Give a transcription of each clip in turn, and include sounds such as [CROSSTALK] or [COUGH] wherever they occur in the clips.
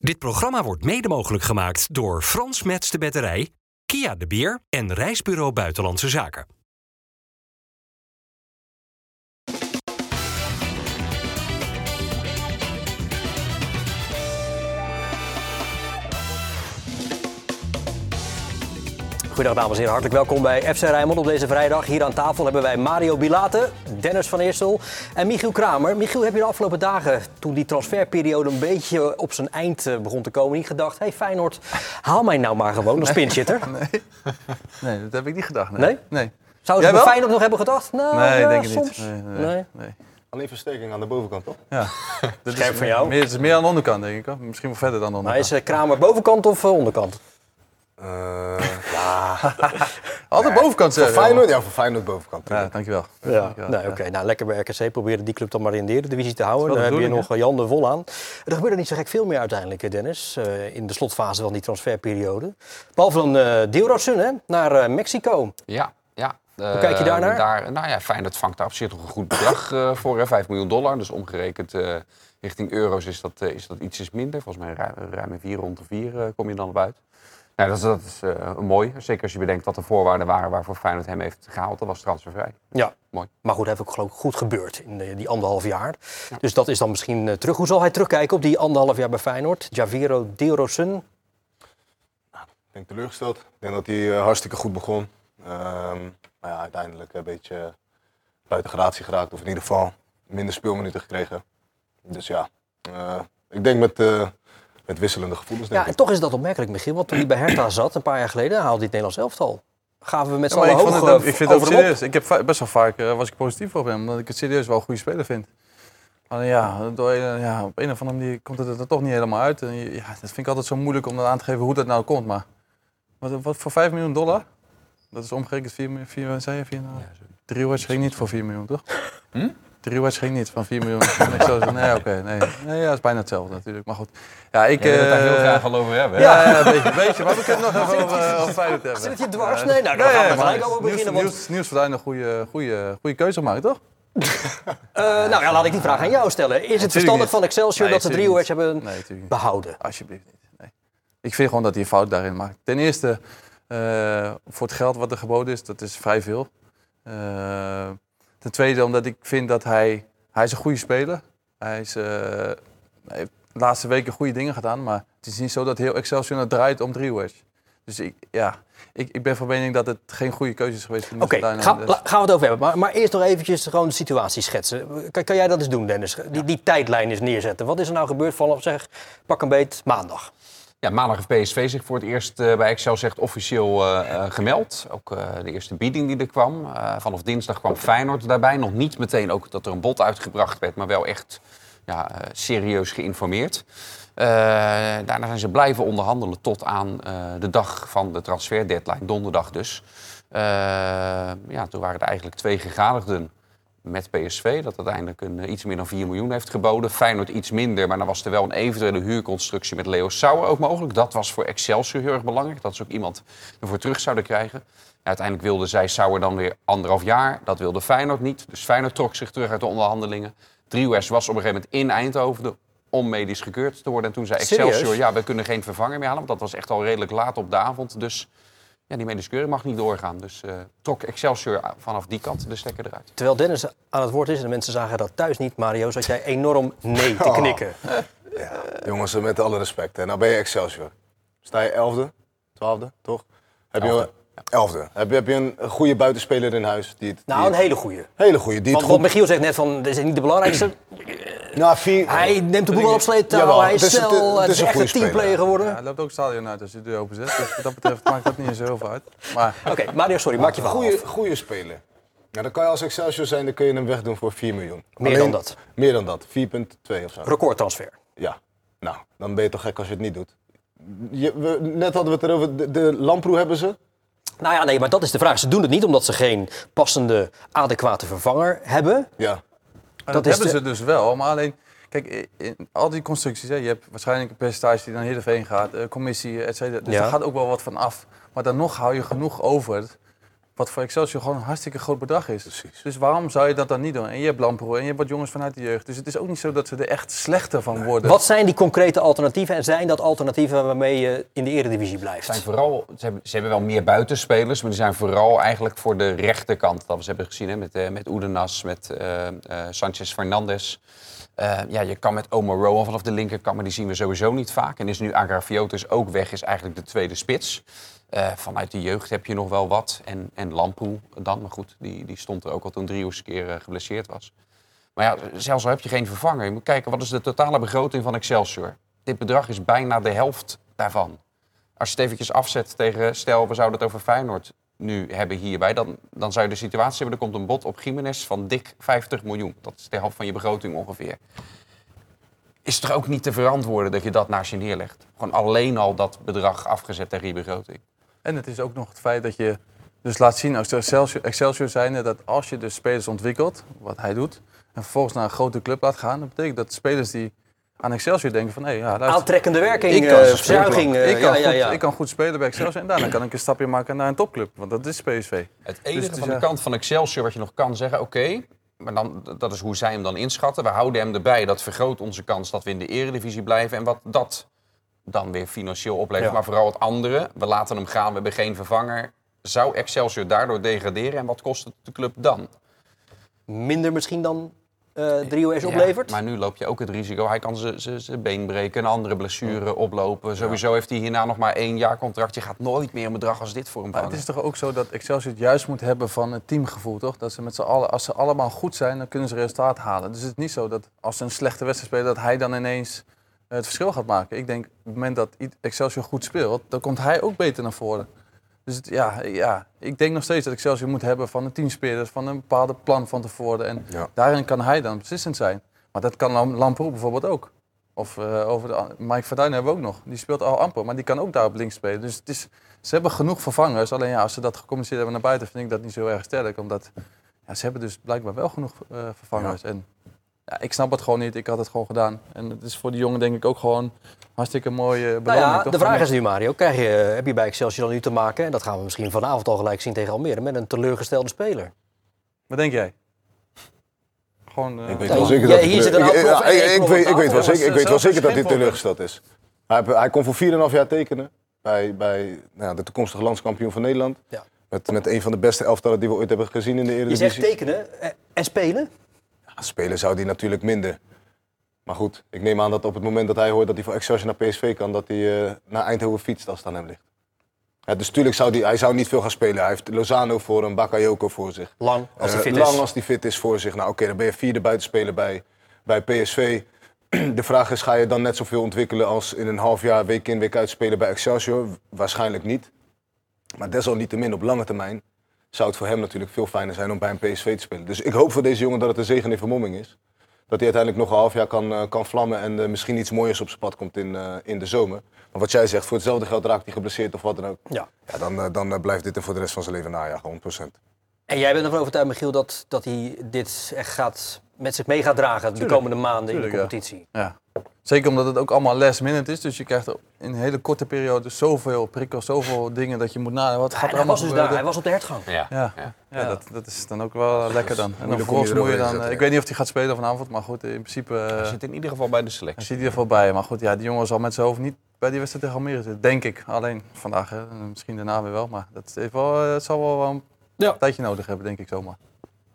Dit programma wordt mede mogelijk gemaakt door Frans Mets de Batterij, Kia de Bier en Reisbureau Buitenlandse Zaken. Goedendag dames en heren, hartelijk welkom bij FC Rijnmond op deze vrijdag. Hier aan tafel hebben wij Mario Bilate, Dennis van Eerstel en Michiel Kramer. Michiel, heb je de afgelopen dagen, toen die transferperiode een beetje op zijn eind eh, begon te komen, niet gedacht... hé hey Feyenoord, haal mij nou maar gewoon als pinchitter? [LAUGHS] Nee. nee, dat heb ik niet gedacht. Nee? Nee? Nee. Zouden Jij ze? Feyenoord nog hebben gedacht? Nou, Nee, ja, denk ik soms. niet. Nee, Nee. nee, nee. Alleen versterking aan de bovenkant, toch? Ja. [LAUGHS] Dat Scherp is van jou. Meer, het is meer aan de onderkant, denk ik. Hoor. Misschien wel verder dan de Maar onderkant. is eh, Kramer bovenkant of eh, onderkant? Eh, [LAUGHS] [LAUGHS] Altijd bovenkant voor zeggen. Feyenoord? Ja, voor Feyenoord bovenkant. Ja, dankjewel. Ja, Dankjewel. nee, oké. Nou, lekker bij RKC. Proberen die club dan maar in de Eredivisie te houden. Dan heb je nog eh, Jan de Vol aan. Er gebeurde niet zo gek veel meer uiteindelijk, Dennis. eh, in de slotfase van die transferperiode. Behalve dan uh, Deelrosun, hè, naar eh, Mexico. Ja, ja. Hoe kijk je daarnaar? Daar, nou ja, Feyenoord vangt daar op zich nog een goed bedrag eh, voor, hè, 5 miljoen dollar. Dus omgerekend eh, richting euro's is dat, is dat ietsjes minder. Volgens mij ruim, ruim een 4 rond de 4 eh, kom je dan op uit. Nou, dat is, dat is eh, mooi. Zeker als je bedenkt wat de voorwaarden waren waarvoor Feyenoord hem heeft gehaald. Dat was transfervrij. Ja, Mooi. maar goed, dat heeft ook geloof ik goed gebeurd in die anderhalf jaar. Dus dat is dan misschien eh, terug. Hoe zal hij terugkijken op die anderhalf jaar bij Feyenoord? Javiro Deelrosun. Ik denk teleurgesteld. Ik denk dat hij eh, hartstikke goed begon. Ehm, maar ja, uiteindelijk een beetje buiten gratie geraakt. Of in ieder geval minder speelminuten gekregen. Dus ja, eh, ik denk met, eh, met wisselende gevoelens. Denk Ja, en ik. toch is dat opmerkelijk, Michiel. Want toen hij bij Hertha zat, een paar jaar geleden, haalde hij het Nederlands elftal. Gaven we met Ja, z'n maar allen hoog eh, ik vind het ook serieus. Ik heb best wel vaak eh, was ik positief op hem, omdat ik het serieus wel een goede speler vind. Alleen ja, door, ja, op een of andere manier komt het er toch niet helemaal uit. En ja, dat vind ik altijd zo moeilijk om dat aan te geven hoe dat nou komt. Maar wat, wat voor 5 miljoen dollar? Dat is omgerekend 4 miljoen, 4, zei je 4, nou, Drie Watch ging niet voor 4 miljoen, toch? Hm? Drie Watch ging niet van 4 miljoen. ik zo, nee, oké, nee. nee. Ja, dat is bijna hetzelfde natuurlijk. Maar goed. Ja, ik... Ik wil het daar heel eh, graag al over hebben. hè? ja, ja, een beetje, een beetje. Maar we kunnen nog even over, eh, over Feyenoord hebben. Zit het je dwars? Ja, Nee, nou, dan gaan we gelijk over nieuws- beginnen, want- Nieuws, nieuws voor een goede, goede, goede keuze maken, toch? Eh, nou ja, laat ik die vraag aan jou stellen. Is het verstandig niet. van Excelsior Nee, dat ze Driehoedge niet. hebben Nee, natuurlijk niet. behouden? Alsjeblieft niet. Nee. Ik vind gewoon dat hij een fout daarin maakt. Ten eerste, eh, voor het geld wat er geboden is, dat is vrij veel. Eh, ten tweede, omdat ik vind dat hij... Hij is een goede speler. Hij, is, eh, hij heeft de laatste weken goede dingen gedaan. Maar het is niet zo dat heel Excelsior het draait om Driehoedge. Dus ik, ja, ik, ik ben van mening dat het geen goede keuze is geweest. Oké, Niels Fortuyn. ga- Dus- gaan we het over hebben. Maar, maar eerst nog eventjes gewoon de situatie schetsen. Kan, kan jij dat eens doen, Dennis? Die, die tijdlijn eens neerzetten. Wat is er nou gebeurd vanaf, zeg, pak een beet, maandag? Ja, maandag heeft PSV zich voor het eerst eh, bij Excel zegt officieel eh, eh, gemeld. Ook de eerste bieding die er kwam. Vanaf dinsdag kwam Feyenoord daarbij. Nog niet meteen ook dat er een bod uitgebracht werd, maar wel echt ja, serieus geïnformeerd. Daarna zijn ze blijven onderhandelen tot aan de dag van de transferdeadline, donderdag dus. Ja, toen waren er eigenlijk twee gegadigden met PSV. Dat uiteindelijk een, eh, iets meer dan 4 miljoen heeft geboden. Feyenoord iets minder, maar dan was er wel een eventuele huurconstructie met Leo Sauer ook mogelijk. Dat was voor Excelsior heel erg belangrijk. Dat ze ook iemand ervoor terug zouden krijgen. Ja, uiteindelijk wilde zij Sauer dan weer anderhalf jaar. Dat wilde Feyenoord niet. Dus Feyenoord trok zich terug uit de onderhandelingen. Driehuis was op een gegeven moment in Eindhoven om medisch gekeurd te worden. En toen zei Serieus? Excelsior, ja, we kunnen geen vervanger meer halen. Want dat was echt al redelijk laat op de avond. Dus ja, die medische keuring mag niet doorgaan. Dus eh, trok Excelsior vanaf die kant de stekker eruit. Terwijl Dennis aan het woord is en de mensen zagen dat thuis niet, Mario, zat jij enorm nee te [LAUGHS] Oh. knikken. Ja, jongens, met alle respect. Hè. Nou ben je Excelsior. Sta je elfde, twaalfde, toch? Heb je, Elfde. elfde. Heb je, heb je een goede buitenspeler in huis? Die het, Nou, die een hele goeie. hele goede. Die Want het wat goed... Michiel zegt net van, dit is niet de belangrijkste. Nou, vier... Hij neemt de boel wel op sleeptouw, Jawel, hij is het is- het- snel, het het is is een echt een teamplayer geworden. Ja, hij loopt ook het stadion uit als je de deur open zet. Dus wat dat betreft maakt dat niet zo heel veel uit. Maar [LAUGHS] Oké, Mario, sorry, maak je verhaal goede, goede speler. Ja, dan kan je als Excelsior zijn, dan kun je hem wegdoen voor 4 miljoen. Meer dan dat. Meer dan dat, 4,2 of zo. Recordtransfer. Ja, nou, dan ben je toch gek als je het niet doet. Je, we, net hadden we het erover, de, de Lamproe hebben ze. Nou ja, nee, maar dat is de vraag. Ze doen het niet omdat ze geen passende, adequate vervanger hebben. Ja, Maar Dat hebben de- ze dus wel, maar alleen... Kijk, in- al die constructies, hè, je hebt waarschijnlijk een percentage die naar Heerenveen gaat, eh, commissie, et cetera. Dus Ja. daar gaat ook wel wat van af. Maar dan nog hou je genoeg over Wat voor Excelsior gewoon een hartstikke groot bedrag is. Precies. Dus waarom zou je dat dan niet doen? En je hebt Lamproe en je hebt wat jongens vanuit de jeugd. Dus het is ook niet zo dat ze er echt slechter van worden. Wat zijn die concrete alternatieven en zijn dat alternatieven waarmee je in de eredivisie blijft? zijn vooral, ze, hebben, ze hebben wel meer buitenspelers, maar die zijn vooral eigenlijk voor de rechterkant. Dat we ze hebben gezien hè, met, eh met Oedenas, met eh eh, Sanchez Fernandes. Eh, ja, je kan met Omar Rowan vanaf de linkerkant, maar die zien we sowieso niet vaak. En is nu Agrafiotis ook weg, is eigenlijk de tweede spits. Eh, vanuit de jeugd heb je nog wel wat. En, en Lamproe dan, maar goed, die, die stond er ook al toen Driehoes keer eh, geblesseerd was. Maar ja, zelfs al heb je geen vervanger. Je moet kijken, wat is de totale begroting van Excelsior? Dit bedrag is bijna de helft daarvan. Als je het eventjes afzet tegen, stel we zouden het over Feyenoord nu hebben hierbij, dan, dan zou je de situatie hebben, er komt een bod op Jiménez van dik 50 miljoen. Dat is de helft van je begroting ongeveer. Is het toch ook niet te verantwoorden dat je dat naast je neerlegt? Gewoon alleen al dat bedrag afgezet tegen je begroting. En het is ook nog het feit dat je dus laat zien als Excelsior, Excelsior zijnde dat als je de spelers ontwikkelt, wat hij doet, en vervolgens naar een grote club laat gaan, dat betekent dat spelers die aan Excelsior denken van hé, ja, luister, Aantrekkende werking, Ik ik kan uh, verzuiging. eh, ik, kan ja, ja, ja. Goed, ik kan goed spelen bij Excelsior en daarna kan ik een stapje maken naar een topclub, want dat is PSV. Het enige het is van de ja- kant van Excelsior wat je nog kan zeggen, oké, maar dan, dat is hoe zij hem dan inschatten. We houden hem erbij, dat vergroot onze kans dat we in de eredivisie blijven. En wat dat dan weer financieel oplevert, Ja. maar vooral het andere, we laten hem gaan, we hebben geen vervanger. Zou Excelsior daardoor degraderen en wat kost het de club dan? Minder misschien dan eh Drio S Ja, oplevert. maar nu loop je ook het risico. Hij kan zijn been breken, een andere blessure oplopen. Sowieso heeft hij hierna nog maar één jaar contract. Je gaat nooit meer een bedrag als dit voor hem Maar vangen. het is toch ook zo dat Excelsior het juist moet hebben van het teamgevoel, toch? Dat ze met z'n allen, als ze allemaal goed zijn, dan kunnen ze resultaat halen. Dus het is niet zo dat als ze een slechte wedstrijd spelen, dat hij dan ineens het verschil gaat maken. Ik denk, op het moment dat Excelsior goed speelt, dan komt hij ook beter naar voren. Dus het- ja, ja, ik denk nog steeds dat Excelsior moet hebben van een teamspelers, van een bepaalde plan van tevoren. En Ja. daarin kan hij dan beslissend zijn. Maar dat kan Lam- Lamproe bijvoorbeeld ook. Of eh, over de, Mike Verduin hebben we ook nog. Die speelt al amper, maar die kan ook daar op links spelen. Dus het is, ze hebben genoeg vervangers. Alleen ja, als ze dat gecommuniceerd hebben naar buiten, vind ik dat niet zo erg sterk. Omdat ja, ze hebben dus blijkbaar wel genoeg eh, vervangers. En ja, ik snap het gewoon niet. Ik had het gewoon gedaan. En het is voor die jongen denk ik ook gewoon hartstikke mooie Nou beloning. ja, toch? de vraag is nu, Mario, krijg je, heb je bij Excelsior dan nu te maken, en dat gaan we misschien vanavond al gelijk zien tegen Almere, met een teleurgestelde speler? Wat denk jij? Gewoon, eh, Ik weet Ja, wel hier- zeker dat ik- ja, weet- aan Ik weet wel zeker ik weet wel Zelfs zeker dat hij geen teleurgesteld is. Hij Hij kon voor 4,5 jaar tekenen bij, bij nou ja, de toekomstige landskampioen van Nederland. Ja. Met, met een van de beste elftallen die we ooit hebben gezien in de Je Eredivisie. zegt tekenen eh, en spelen? Spelen zou hij natuurlijk minder. Maar goed, ik neem aan dat op het moment dat hij hoort dat hij voor Excelsior naar PSV kan, dat hij eh, naar Eindhoven fietst als het aan hem ligt. Ja, dus natuurlijk zou hij, hij zou niet veel gaan spelen. Hij heeft Lozano voor hem, Bakayoko voor zich. Lang, als hij Eh, fit lang is. als hij fit is voor zich. Nou oké, dan ben je vierde buitenspeler bij, bij PSV. [CLEARS THROAT] De vraag is, ga je dan net zoveel ontwikkelen als in een half jaar week in week uit spelen bij Excelsior? Waarschijnlijk niet. Maar desalniettemin op lange termijn zou het voor hem natuurlijk veel fijner zijn om bij een PSV te spelen. Dus ik hoop voor deze jongen dat het een zegen in vermomming is. Dat hij uiteindelijk nog een half jaar kan, eh, kan vlammen en eh, misschien iets mooiers op zijn pad komt in, eh, in de zomer. Maar wat jij zegt, voor hetzelfde geld raakt hij geblesseerd of wat dan ook. Ja. Ja, dan, dan blijft dit hem voor de rest van zijn leven najagen, 100%. En jij bent ervan overtuigd, Michiel, dat, dat hij dit echt gaat, met zich mee gaat dragen de komende maanden Tuurlijk, in de ja. competitie? Ja. Zeker omdat het ook allemaal last minute is. Dus je krijgt in een hele korte periode zoveel prikkels, zoveel dingen dat je moet nadenken. Wat gaat er hij allemaal was dus daar, hij was op de hertgang. Ja. Ja, Ja. Dat, dat is dan ook wel lekker dan. En dan vervolgens moet je dan... zetten, Ik weet niet of hij gaat spelen vanavond, maar goed, in principe... eh, Hij zit in ieder geval bij de hij selectie. zit hier voorbij. Maar goed, ja, die jongen zal met zijn hoofd niet bij die wedstrijd tegen Almere zitten. Denk ik. Alleen vandaag, hè. Misschien daarna weer wel. Maar dat heeft wel, eh, het zal wel een Ja. tijdje nodig hebben, denk ik zomaar.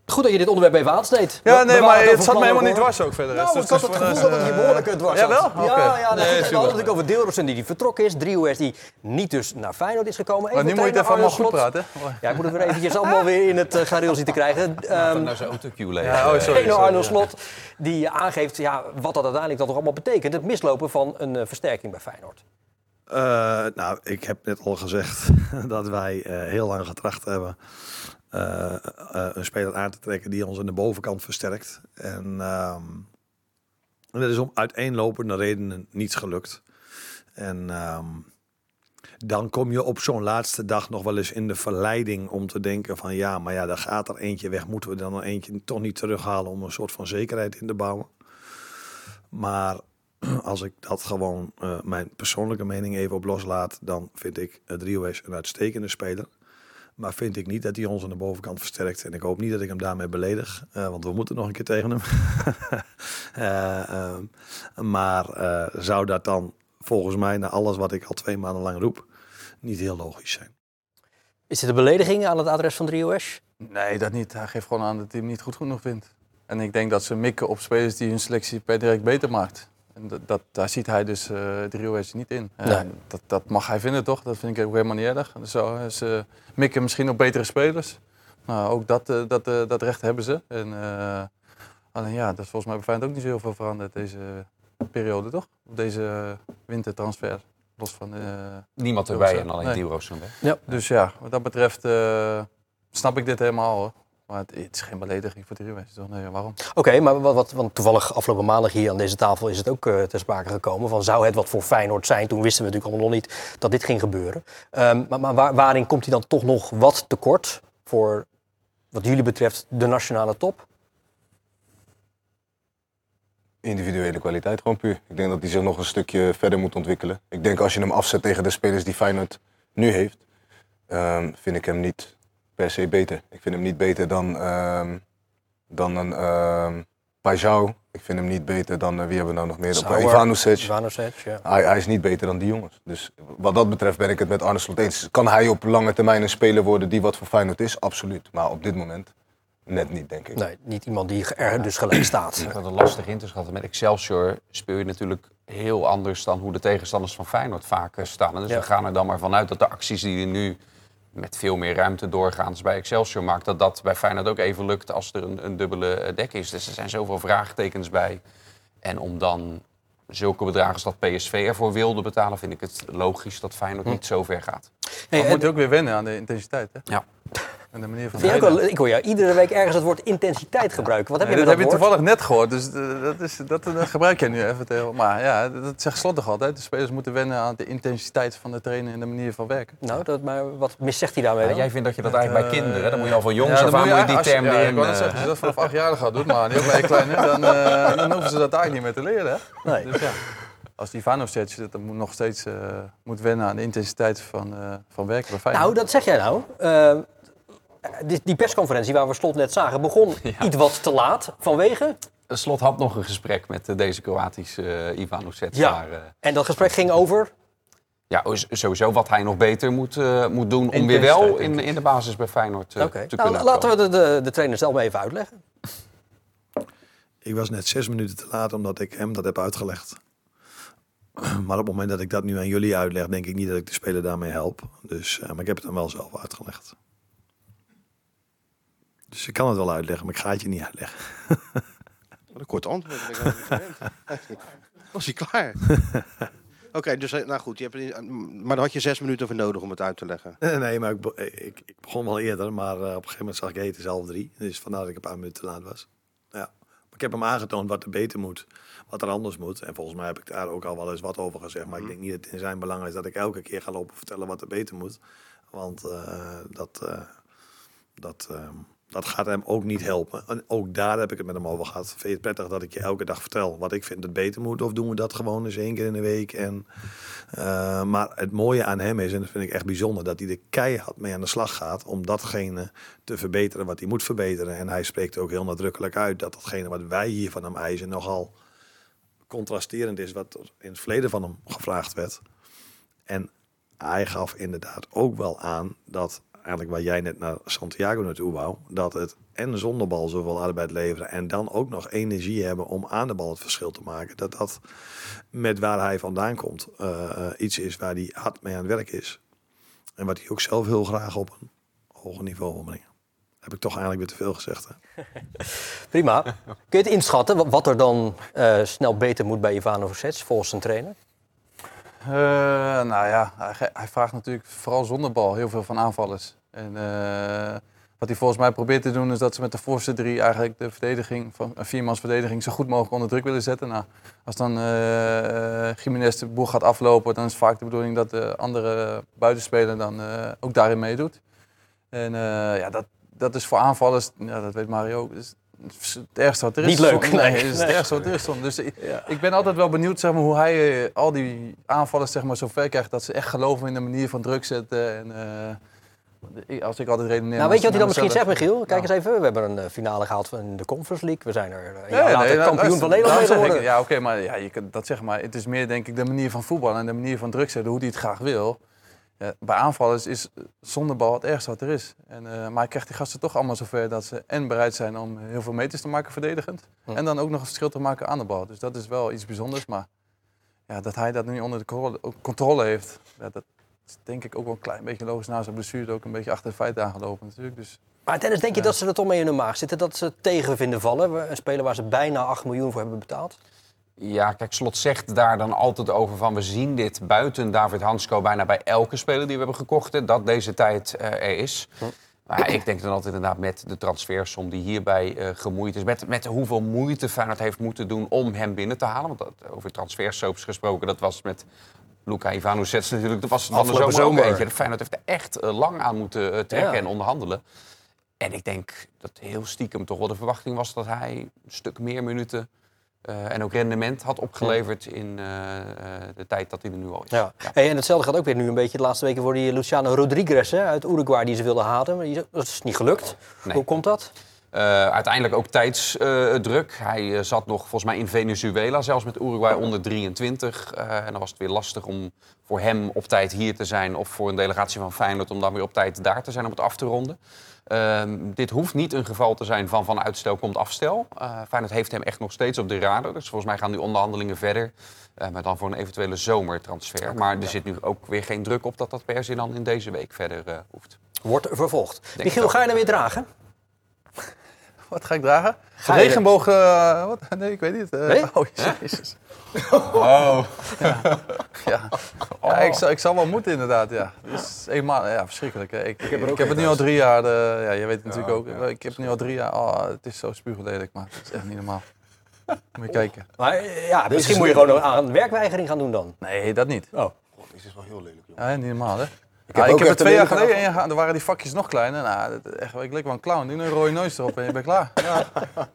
Goed dat je dit onderwerp even aansneed. Ja, nee, maar het zat me helemaal niet dwars ook verder. Nou, Dus ik had dus het voor de gevoel dat het hier eh, behoorlijk dwars Ja, wel? Ja, ja, nee, Nee, het over Deelrosen die vertrokken is. Driehoers die niet dus naar Feyenoord is gekomen. Maar nu moet je het even allemaal goed praten. Ja, ik moet het weer eventjes allemaal weer in het uh, gareel zien te krijgen. [LAUGHS] Ehm nou zijn autocue oh, sorry. [LAUGHS] Eno Arno. Slot, die aangeeft ja, wat dat uiteindelijk dan toch allemaal betekent. Het mislopen van een eh, versterking bij Feyenoord. Eh, nou, ik heb net al gezegd [LAUGHS] dat wij eh, heel lang getracht hebben eh, eh, een speler aan te trekken die ons aan de bovenkant versterkt. En, ehm, en dat is om uiteenlopende redenen niet gelukt. En ehm, dan kom je op zo'n laatste dag nog wel eens in de verleiding om te denken van ja, maar ja, daar gaat er eentje weg. Moeten we dan eentje toch niet terughalen om een soort van zekerheid in te bouwen? Maar [CLEARS THROAT] als ik dat gewoon eh, mijn persoonlijke mening even op loslaat, dan vind ik Driehuis een uitstekende speler. Maar vind ik niet dat hij ons aan de bovenkant versterkt. En ik hoop niet dat ik hem daarmee beledig. eh, want we moeten nog een keer tegen hem. [LAUGHS] Eh, ehm, maar eh, zou dat dan volgens mij, na alles wat ik al twee maanden lang roep, niet heel logisch zijn? Is dit een belediging aan het adres van 3OS? Nee, dat niet. Hij geeft gewoon aan dat hij hem niet goed genoeg vindt. En ik denk dat ze mikken op spelers die hun selectie per direct beter maakt. En dat, dat, daar ziet hij dus eh uh, niet in. Nee. dat, dat mag hij vinden, toch? Dat vind ik ook helemaal niet erg. Zo, ze mikken misschien op betere spelers. Nou, ook dat, eh, dat, eh, dat recht hebben ze. En, eh, alleen ja, dat is volgens mij bij Feyenoord ook niet zo heel veel veranderd deze periode, toch? Op deze wintertransfer. Los van... eh, Niemand erbij Nee. en alleen die Rozenberg. dus ja, wat dat betreft eh, snap ik dit helemaal hoor. Maar het, het is geen belediging voor de Ruwes, toch? Nee, waarom? Oké, maar wat, wat, want toevallig afgelopen maandag hier aan deze tafel is het ook eh ter sprake gekomen. Van zou het wat voor Feyenoord zijn? Toen wisten we natuurlijk allemaal nog niet dat dit ging gebeuren. Ehm, maar maar waar, waarin komt hij dan toch nog wat tekort voor wat jullie betreft de nationale top? individuele kwaliteit gewoon puur. Ik denk dat hij zich nog een stukje verder moet ontwikkelen. Ik denk als je hem afzet tegen de spelers die Feyenoord nu heeft, ehm, vind ik hem niet per se beter. Ik vind hem niet beter dan, ehm, dan een ehm Pajau. Ik vind hem niet beter dan, eh, wie hebben we nou nog meer? op? Sauer, Ivanovic. Ivanovic, ja. Hij, hij is niet beter dan die jongens. Dus wat dat betreft ben ik het met Arne Slot eens. Kan hij op lange termijn een speler worden die wat voor Feyenoord is? Absoluut. Maar op dit moment net niet, denk ik. Nee, niet iemand die er dus gelijk staat. Ik had het lastig in te schatten. Met Excelsior speel je natuurlijk heel anders dan hoe de tegenstanders van Feyenoord vaak staan. En Dus Ja. we gaan er dan maar vanuit dat de acties die er nu met veel meer ruimte doorgaans bij Excelsior maakt, dat dat bij Feyenoord ook even lukt als er een, een dubbele eh, dek is. Dus er zijn zoveel vraagtekens bij. En om dan zulke bedragen als dat PSV ervoor wilde betalen, vind ik het logisch dat Feyenoord niet zo ver gaat. Hey, Maar en- moet je ook weer wennen aan de intensiteit, hè? Ja. En de manier van wel, ik hoor jou iedere week ergens het woord intensiteit gebruiken. Wat heb Nee, je dat heb dat je toevallig net gehoord, dus eh, dat, is, dat, dat gebruik jij nu even. Tegen. Maar ja, dat zegt Slot toch altijd. De spelers moeten wennen aan de intensiteit van de trainen en de manier van werken. Nou, dat, maar wat mis zegt hij daarmee Ja, jij vindt dat je dat eigenlijk bij kinderen, dan moet je al van jongs Ja, af aan moet je die term ja, ik eh, zeggen, als je dat vanaf [LAUGHS] acht jaar gaat doen, maar heel bij je kleine, dan, eh, dan hoeven ze dat eigenlijk niet meer te leren. Hè? Nee. Dus ja, als die Ivanovic zit, dan moet nog steeds eh, moet wennen aan de intensiteit van, eh, van werken bij Feyenoord. Nou, dat zeg jij nou. Eh, die, die persconferentie waar we slot net zagen, begon [LAUGHS] iets wat te laat vanwege. Slot had nog een gesprek met eh, deze Kroatische uh, Ivanovic. Ja. Maar, eh, En dat gesprek ging over. ja, sowieso wat hij nog beter moet, eh, moet doen om weer wel in, in de basis bij Feyenoord eh, Oké. te Nou, kunnen laten we de, de, de trainer zelf maar even uitleggen. [LAUGHS] Ik was net zes minuten te laat omdat ik hem dat heb uitgelegd. [CLEARS THROAT] Maar op het moment dat ik dat nu aan jullie uitleg, denk ik niet dat ik de speler daarmee help. Dus, eh, maar ik heb het hem wel zelf uitgelegd. Dus ik kan het wel uitleggen, maar ik ga het je niet uitleggen. [LAUGHS] Wat een kort antwoord. [LAUGHS] Was hij klaar? [LAUGHS] Oké, dus eh, nou goed, je hebt, maar daar had je zes minuten voor nodig om het uit te leggen. Nee, nee, maar ik, ik, ik begon wel eerder, maar eh, op een gegeven moment zag ik het is half drie. Dus vandaar dat ik een paar minuten te laat was. Ja. Maar ik heb hem aangetoond wat er beter moet, wat er anders moet. En volgens mij heb ik daar ook al wel eens wat over gezegd. Maar ik denk niet dat het in zijn belang is dat ik elke keer ga lopen vertellen wat er beter moet. Want eh, dat, eh, dat, eh, dat gaat hem ook niet helpen. En ook daar heb ik het met hem over gehad. Vind je het prettig dat ik je elke dag vertel wat ik vind dat beter moet? Of doen we dat gewoon eens één keer in de week? En, eh, maar het mooie aan hem is, en dat vind ik echt bijzonder, dat hij er keihard mee aan de slag gaat om datgene te verbeteren wat hij moet verbeteren. En hij spreekt ook heel nadrukkelijk uit dat datgene wat wij hier van hem eisen nogal contrasterend is wat in het verleden van hem gevraagd werd. En hij gaf inderdaad ook wel aan dat, eigenlijk waar jij net naar Santiago naartoe wou, dat het en zonder bal zoveel arbeid leveren en dan ook nog energie hebben om aan de bal het verschil te maken, dat dat met waar hij vandaan komt eh, iets is waar hij hard mee aan het werk is. En wat hij ook zelf heel graag op een hoger niveau wil brengen. Heb ik toch eigenlijk weer te veel gezegd. Hè? [LAUGHS] Prima. Kun je het inschatten wat- er dan eh, snel beter moet bij Ivanovic volgens zijn trainer? Eh, nou ja, hij, hij vraagt natuurlijk vooral zonder bal heel veel van aanvallers. En eh, wat hij volgens mij probeert te doen is dat ze met de voorste drie eigenlijk de verdediging, van een viermans verdediging, zo goed mogelijk onder druk willen zetten. Nou, als dan eh Jiménez de boel gaat aflopen, dan is vaak de bedoeling dat de andere buitenspeler dan eh, ook daarin meedoet. En eh, ja, dat, dat is voor aanvallers, ja, dat weet Mario ook, het ergste wat er is. Niet leuk, Nee, nee. het is het Nee. ergste wat er is. Dus ik, ik ben altijd wel benieuwd zeg maar, hoe hij eh, al die aanvallers zeg maar, zo ver krijgt dat ze echt geloven in de manier van druk zetten. En, eh, als ik altijd redeneer... Nou, weet je wat hij dan misschien zegt, Michiel? Kijk eens even, we hebben een eh, finale gehaald van de Conference League. We zijn er een Ja, nee, nou, kampioen luister, van Nederland zeg geworden. Ja, oké, maar ja, je kunt dat zeggen. Maar het is meer denk ik de manier van voetballen en de manier van druk zetten, hoe hij het graag wil. Ja, bij aanvallers is zonder bal het ergste wat er is. En, eh, maar hij krijgt die gasten toch allemaal zover dat ze en bereid zijn om heel veel meters te maken verdedigend. En dan ook nog een verschil te maken aan de bal. Dus dat is wel iets bijzonders. Maar ja, dat hij dat nu onder de controle, heeft, ja, dat is denk ik ook wel een klein beetje logisch. Na zijn blessure ook een beetje achter de feiten aangelopen natuurlijk. Dus Maar Dennis, denk je dat ze er toch mee in de maag zitten? Dat ze tegen vinden vallen? Een speler waar ze bijna 8 miljoen voor hebben betaald? Ja, kijk, Slot zegt daar dan altijd over van... we zien dit buiten David Hansko bijna bij elke speler die we hebben gekocht... dat deze tijd eh, er is. Maar ik denk dan altijd inderdaad met de transfersom die hierbij eh, gemoeid is... Met, met hoeveel moeite Feyenoord heeft moeten doen om hem binnen te halen. Want dat, over transfersoops gesproken, dat was met Luka Ivanovic natuurlijk... dat was van de zomer ook zomer. eentje. Feyenoord heeft er echt eh, lang aan moeten trekken Ja. en onderhandelen. En ik denk dat heel stiekem toch wel de verwachting was... dat hij een stuk meer minuten... eh, en ook rendement had opgeleverd in eh, eh, de tijd dat hij er nu al is. Ja. Hey, en hetzelfde gaat ook weer nu een beetje de laatste weken voor die Luciano Rodriguez hè, uit Uruguay die ze wilden halen. Maar die, dat is niet gelukt. Nee. Hoe komt dat? Uiteindelijk ook tijdsdruk. hij zat nog volgens mij in Venezuela, zelfs met Uruguay onder 23. Eh, en dan was het weer lastig om voor hem op tijd hier te zijn... of voor een delegatie van Feyenoord om dan weer op tijd daar te zijn om het af te ronden. Ehm, dit hoeft niet een geval te zijn van van uitstel komt afstel. Eh Feyenoord heeft hem echt nog steeds op de radar. Dus volgens mij gaan die onderhandelingen verder. eh, maar dan voor een eventuele zomertransfer. maar er zit nu ook weer geen druk op dat dat per se dan in deze week verder eh, hoeft. Wordt vervolgd. Michiel, ga je hem weer dragen? Wat ga ik dragen? Ga Regenboog... eh, wat? Nee, ik weet niet. Eh, Nee? Oh, jezus. Oh. Ja, ja. ja ik, zal, ik zal wel moeten inderdaad, ja. Het is eenmaal, ja, verschrikkelijk. Hè. Ik, ik, heb er ook heb het nu al drie jaar, de, ja, je weet het natuurlijk ook. ja. Ik heb het nu al drie jaar, oh, het is zo spuuglelijk, maar het is echt niet normaal. [LAUGHS] Moet je kijken. Maar eh, ja, misschien moet je gewoon aan werkweigering gaan doen dan. Nee, dat niet. Oh. God, dit is wel heel lelijk, joh. Ja, niet normaal, hè? Ik heb ook ik heb er twee jaar geleden ingegaan. Dan waren die vakjes nog kleiner. Nou, echt, ik leek wel een clown. Doe een rode neus erop en je bent klaar. Ja. [LAUGHS]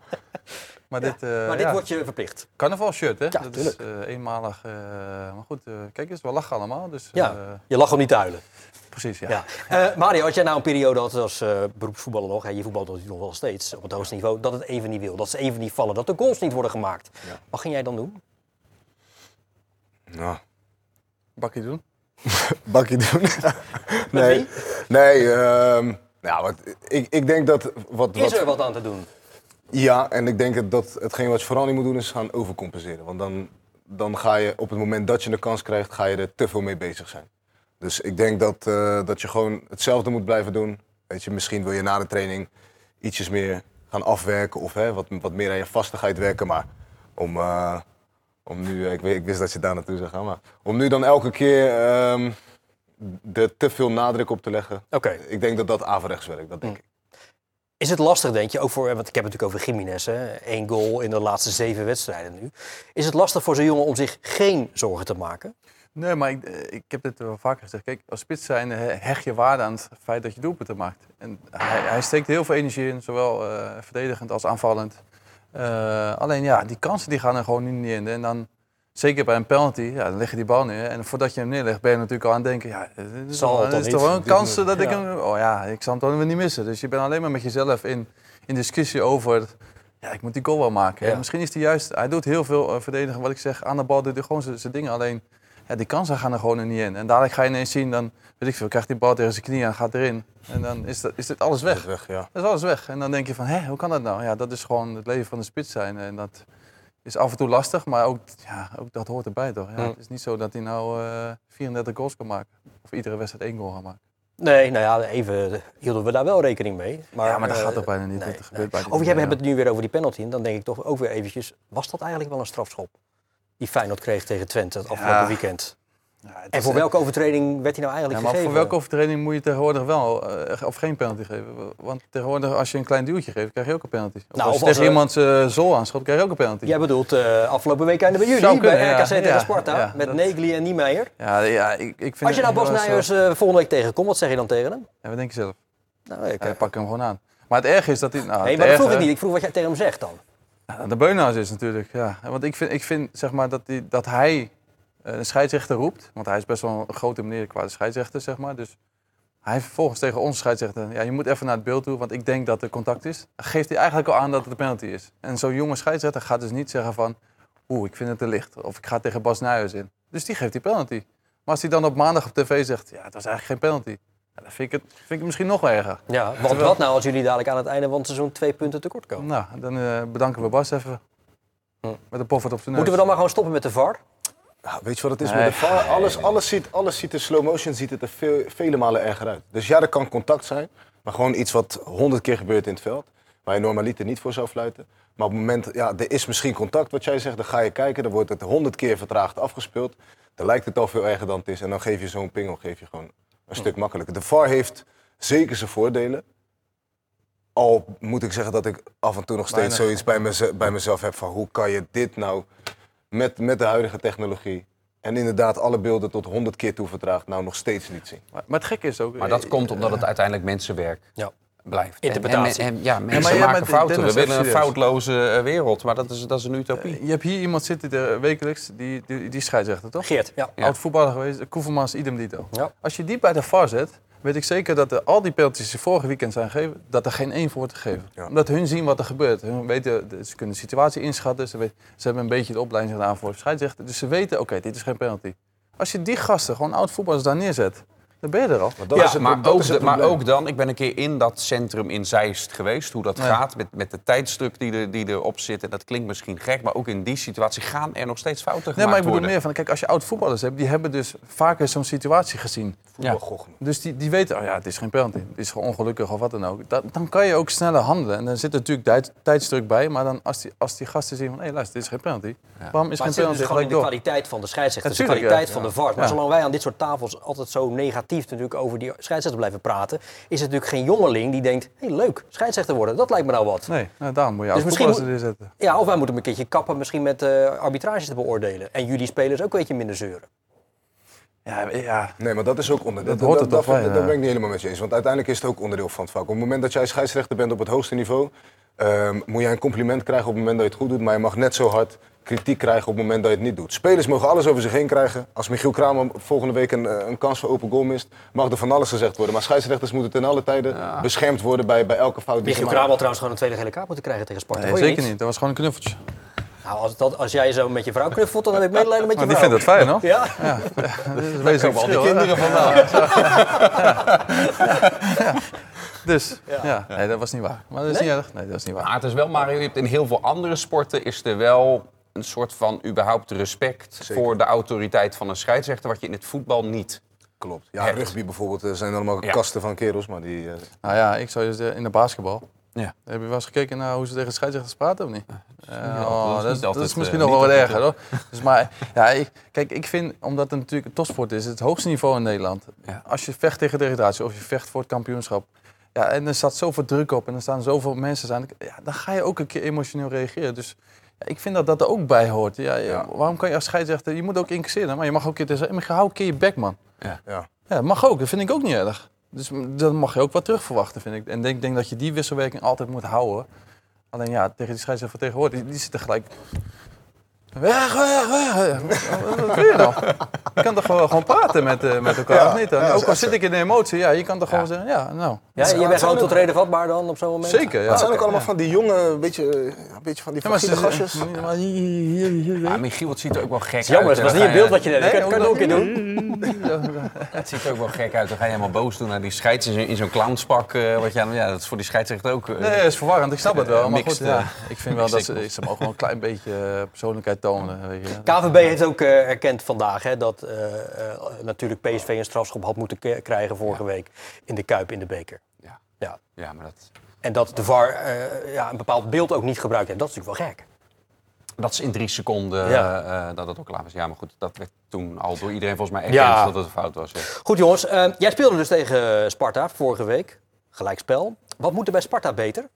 Maar dit, eh Maar dit ja. wordt je verplicht. Carnaval shirt, hè? Ja, dat is eh, eenmalig. eh, maar goed, eh, kijk eens, we lachen allemaal. Dus, Ja, je lag om niet te huilen. precies, ja. Ja. Eh, Mario, als jij nou een periode had als eh, beroepsvoetballer nog, hè, je voetbalt natuurlijk nog wel steeds op het hoogste niveau, dat het even niet wil, dat ze even niet vallen, dat de goals niet worden gemaakt. Ja. Wat ging jij dan doen? Nou, Bakkie doen. [LAUGHS] bakje doen. [LAUGHS] nee, nee ja, wat, ik, ik denk dat... Wat, Is wat, er wat aan te doen? Ja, en ik denk dat hetgeen wat je vooral niet moet doen is gaan overcompenseren. Want dan, dan ga je op het moment dat je een kans krijgt, ga je er te veel mee bezig zijn. Dus ik denk dat, eh, dat je gewoon hetzelfde moet blijven doen. Weet je, misschien wil je na de training ietsjes meer gaan afwerken of hè, wat, wat meer aan je vastigheid werken. Maar om, eh, om nu, eh, ik, weet, ik wist dat je daar naartoe zou gaan, maar om nu dan elke keer ehm er te veel nadruk op te leggen. Oké. Ik denk dat dat averechts werkt, dat denk ik. Is het lastig, denk je, ook voor, want ik heb het natuurlijk over Jiménez, hè, één goal in de laatste zeven wedstrijden nu. Is het lastig voor zo'n jongen om zich geen zorgen te maken? Nee, maar ik, eh, ik heb dit wel vaker gezegd. Kijk, als spits zijn eh, hecht je waarde aan het feit dat je doelpunten maakt. En hij, hij steekt heel veel energie in, zowel eh, verdedigend als aanvallend. Eh, alleen ja, die kansen die gaan er gewoon niet in. En dan, zeker bij een penalty, ja, dan leg je die bal neer. En voordat je hem neerlegt, ben je natuurlijk al aan het denken... Ja, is, Zal toch, is wel een kans dat ik hem... Oh ja, ik zal hem toch niet missen. Dus je bent alleen maar met jezelf in, in discussie over... Ja, ik moet die goal wel maken. Ja. Misschien is hij juist... Hij doet heel veel eh, verdedigen, wat ik zeg. Aan de bal doet hij gewoon zijn dingen. Alleen ja, die kansen gaan er gewoon er niet in. En dadelijk ga je ineens zien, dan weet ik veel, krijgt die bal tegen zijn knie en gaat erin. En dan is, dat, is dit alles weg. Weg, ja. Dat is alles weg. En dan denk je van, hé, hoe kan dat nou? Ja, dat is gewoon het leven van de spits zijn. En dat is af en toe lastig, maar ook, ja, ook dat hoort erbij toch? Ja. Het is niet zo dat hij nou eh 34 goals kan maken. Of iedere wedstrijd één goal gaat maken. Nee, nou ja, even hielden we daar wel rekening mee. Maar, ja, maar dat eh, gaat toch bijna niet. nee, dat gebeurt bijna jij hebt het nu weer over die penalty. En dan denk ik toch ook weer eventjes, was dat eigenlijk wel een strafschop? Die Feyenoord kreeg tegen Twente het afgelopen Ja. weekend. Ja, het En voor welke overtreding werd hij nou Ja, eigenlijk maar gegeven? voor welke overtreding moet je tegenwoordig wel eh, of geen penalty geven? Want tegenwoordig als je een klein duwtje geeft, krijg je ook een penalty. Of Nou, als of je als tegen er- iemand zijn zool aanschopt, krijg je ook een penalty. Jij bedoelt eh, afgelopen week einde bij jullie, kunnen, bij ja. RKC tegen Sparta, ja, met dat- Negli en Niemeyer. Ja, ja ik, ik vind Als je nou het Bas wel zo- Nijers eh, volgende week tegenkomt, wat zeg je dan tegen hem? Ja, wat denk je zelf? Nou, ik, pak hem gewoon aan. Maar het erge is dat hij... Nou, nee, maar dat vroeg ik niet. Ik vroeg wat jij tegen hem zegt dan. De Beunhaus is natuurlijk, ja. Want ik vind, ik vind zeg maar, dat, die, dat hij eh, een scheidsrechter roept. Want hij is best wel een grote meneer qua scheidsrechter, zeg maar. Dus Hij vervolgens tegen ons scheidsrechter, ja, je moet even naar het beeld toe, want ik denk dat er contact is. Geeft hij eigenlijk al aan dat het een penalty is. En zo'n jonge scheidsrechter gaat dus niet zeggen van, oeh, ik vind het te licht. Of ik ga tegen Bas Nijhuis in. Dus die geeft die penalty. Maar als hij dan op maandag op tv zegt, ja, het was eigenlijk geen penalty. Ja, dan vind ik, het, vind ik het misschien nog wel erger. Ja, want Terwijl- wat nou als jullie dadelijk aan het einde van het seizoen twee punten tekort komen? Nou, dan eh, bedanken we Bas even. Hm. Met een poffert op zijn neus. Moeten we dan maar gewoon stoppen met de VAR? Ja, weet je wat het is Nee. met de VAR? Alles, alles, ziet, alles ziet in slow motion ziet het er veel, vele malen erger uit. Dus ja, er kan contact zijn. Maar gewoon iets wat honderd keer gebeurt in het veld. Waar je normaliter niet voor zou fluiten. Maar op het moment, ja, er is misschien contact wat jij zegt. Dan ga je kijken, dan wordt het honderd keer vertraagd afgespeeld. Dan lijkt het al veel erger dan het is. En dan geef je zo'n pingel geef je gewoon een stuk makkelijker. De VAR heeft zeker zijn voordelen. Al moet ik zeggen dat ik af en toe nog steeds Weinig. zoiets bij, bij mezelf heb van hoe kan je dit nou met, met de huidige technologie en inderdaad alle beelden tot 100 keer toe vertraagd nou nog steeds niet zien. Maar, maar het gekke is ook... Maar dat komt omdat het uiteindelijk mensenwerk Ja. Blijft. Interpretatie. En, en, en- ja, mensen maar jij maken fouten. Dennis, We willen een foutloze eh, wereld, maar dat is, dat is een utopie. Eh, Je hebt hier iemand zitten de, wekelijks, die, die, die scheidsrechter, toch? Geert, ja. Ja. Oud voetballer geweest, Koevermans, idem dito. Ja. Als je die bij de VAR zet, weet ik zeker dat er al die penalties die vorige weekend zijn gegeven, dat er geen één voor wordt gegeven. Ja. Omdat hun zien wat er gebeurt. Hun weten, ze kunnen de situatie inschatten, ze, weten, ze hebben een beetje de opleiding gedaan voor scheidsrechter. Dus ze weten, oké, dit is geen penalty. Als je die gasten, gewoon oud voetballers, daar neerzet, dan ben je er al. Maar dat Ja, is het, maar, dat ook is het de- maar ook dan, ik ben een keer in dat centrum in Zeist geweest, hoe dat Ja. gaat met, met de tijdsdruk die, er, die erop zit. En dat klinkt misschien gek, maar ook in die situatie gaan er nog steeds fouten gemaakt Nee, maar ik bedoel worden. meer van, kijk, als je oud voetballers hebt, die hebben dus vaker zo'n situatie gezien. Voetbalgoochem. Dus die, die weten, oh ja, het is geen penalty. Het is gewoon ongelukkig of wat dan ook. Dat, dan kan je ook sneller handelen. En dan zit er natuurlijk tijd, tijdsdruk bij. Maar dan als, die, als die gasten zien van, hé luister, dit is geen penalty. Waarom is Maar geen het zit penalty dus gewoon in gelijk de door? kwaliteit van de scheidsrechter, de kwaliteit ja. van de VAR. Maar Ja. zolang wij aan dit soort tafels altijd zo negatief natuurlijk over die scheidsrechter blijven praten, is het natuurlijk geen jongeling die denkt, hé hey, leuk, scheidsrechter worden, dat lijkt me nou wat. Nee, nou, daarom moet je Dus misschien erin zetten. Ja, of wij moeten een keertje kappen misschien met eh arbitrage te beoordelen. En jullie spelers ook een beetje minder zeuren. Ja, ja. Nee, maar dat is ook onderdeel. Dat hoort dat, toch bij, dat ja. ben ik niet helemaal met je eens. Want uiteindelijk is het ook onderdeel van het vak. Op het moment dat jij scheidsrechter bent op het hoogste niveau, ehm, moet jij een compliment krijgen op het moment dat je het goed doet. Maar je mag net zo hard kritiek krijgen op het moment dat je het niet doet. Spelers mogen alles over zich heen krijgen. Als Michiel Kramer volgende week een, eh, een kans voor open goal mist, mag er van alles gezegd worden. Maar scheidsrechters moeten ten alle tijden beschermd worden bij, bij elke fout die ze Michiel. Kramer had trouwens gewoon een tweede gele kaart moeten krijgen tegen Sparta. Nee, zeker niet. Dat was gewoon een knuffeltje. Nou, als, dat, als jij zo met je vrouw knuffelt, dan heb ik medelijden met je [LAUGHS] Maar die vindt het fijn, hoor. Ja? [LAUGHS] Dat is wezenlijk al die kinderen vandaan. [LAUGHS] Dus, ja. Nee, dat was niet waar. Maar dat is Nee? niet erg. Nee, dat is niet waar. Maar het is wel, Mario, je hebt in heel veel andere sporten is er wel een soort van überhaupt respect Zeker. voor de autoriteit van een scheidsrechter, wat je in het voetbal niet. Klopt. Ja, Hebt. rugby bijvoorbeeld zijn allemaal Ja. kasten van kerels, maar die... eh, Nou ja, ik zou je zeggen, in de basketbal. Ja. Heb je wel eens gekeken naar hoe ze tegen scheidsrechters praten of niet? Oh, dat, niet is, dat altijd, is misschien nog wel wat erger hoor. Dus maar, ja, ik, kijk, ik vind, omdat het natuurlijk een topsport is, het hoogste niveau in Nederland. Ja. Als je vecht tegen degradatie of je vecht voor het kampioenschap. Ja, en er staat zoveel druk op en er staan zoveel mensen aan. Ja, dan ga je ook een keer emotioneel reageren. Dus ja, ik vind dat dat er ook bij hoort. Ja, ja, Ja. Waarom kan je als scheidsrechter, je moet ook incasseren, maar je mag ook een keer tegen zeggen, hou een keer je bek man. ja. Ja, dat mag ook. Dat vind ik ook niet erg. Dus dan mag je ook wat terug verwachten, vind ik. En ik denk, denk dat je die wisselwerking altijd moet houden. Alleen ja, tegen die scheidsrechter van tegenwoordig, die, die zitten gelijk... Weg, weg, weg. Wat wil je nou? Je kan toch gewoon, gewoon praten met, eh, met elkaar, Ja, of niet? Dan? ja, ook al zit ik in de emotie, ja, je kan toch gewoon zeggen, ja, nou. Ja, je bent gewoon tot reden vatbaar dan op zo'n moment? Zeker, ja. het zijn ook allemaal van die jonge, een beetje, eh, een beetje van die fragiele gastjes. maar hier, hier, hier, hier. Ja, Michiel, het ziet er ook wel gek is jammer, uit. het was niet een beeld wat je net. Nee, ik kan ook nog een keer dat- [LAUGHS] doen. Het ziet er ook wel gek uit. Dan ga je helemaal boos doen naar die scheids in zo'n- clownspak. eh, wat je ja, dat is voor die scheidsrechter ook. eh, Nee, dat is verwarrend, ik snap het wel. Maar mixed, goed, ja, ik vind wel dat ze, ze mogen wel een klein beetje persoonlijkheid tonen. Weet je. KVB heeft ook eh, erkend vandaag hè, dat eh, eh, natuurlijk PSV een strafschop had moeten krijgen vorige week in de Kuip in de beker. Ja. Ja. maar dat, En dat de VAR eh, ja, een bepaald beeld ook niet gebruikt heeft. Dat is natuurlijk wel gek. dat is in drie seconden Ja. eh, dat het ook klaar was. Ja, maar goed, dat werd toen al door iedereen volgens mij erkend Ja. dat het een fout was. ja. Goed jongens, eh, jij speelde dus tegen Sparta vorige week. Gelijkspel. Wat moet er bij Sparta beter?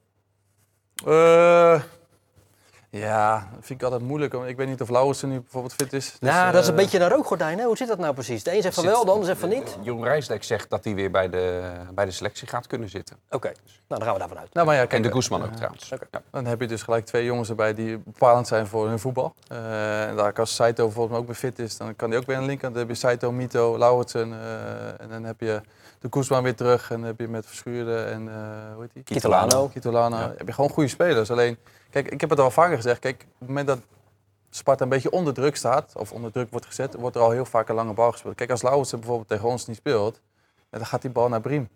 Eh, Ja, dat vind ik altijd moeilijk. Ik weet niet of Lauwersen nu bijvoorbeeld fit is. Dus, nou, dat is een eh, beetje een rookgordijn. Hè? Hoe zit dat nou precies? De een zegt van Zit- wel, de ander zegt van niet. Jeroen Rijsdijk zegt dat hij weer bij de, bij de selectie gaat kunnen zitten. Oké, nou dan gaan we daarvan uit. Nou, maar ja, En de Guzman ook trouwens. Oké. Ja. Dan heb je dus gelijk twee jongens erbij die bepalend zijn voor hun voetbal. Eh, en daar als Saito bijvoorbeeld ook weer fit is, dan kan hij ook weer aan de linkerkant. Dan heb je Saito, Mito, Lauwersen. eh, en dan heb je de Koesman weer terug. En dan heb je met Verschuren en eh hoe heet die? Kitolano. Kitolano. Heb je gewoon goede spelers. Alleen, kijk, ik heb het al vaker gezegd. Kijk, op het moment dat Sparta een beetje onder druk staat, of onder druk wordt gezet, wordt er al heel vaak een lange bal gespeeld. Kijk, als Lauwersen bijvoorbeeld tegen ons niet speelt, dan gaat die bal naar Briem.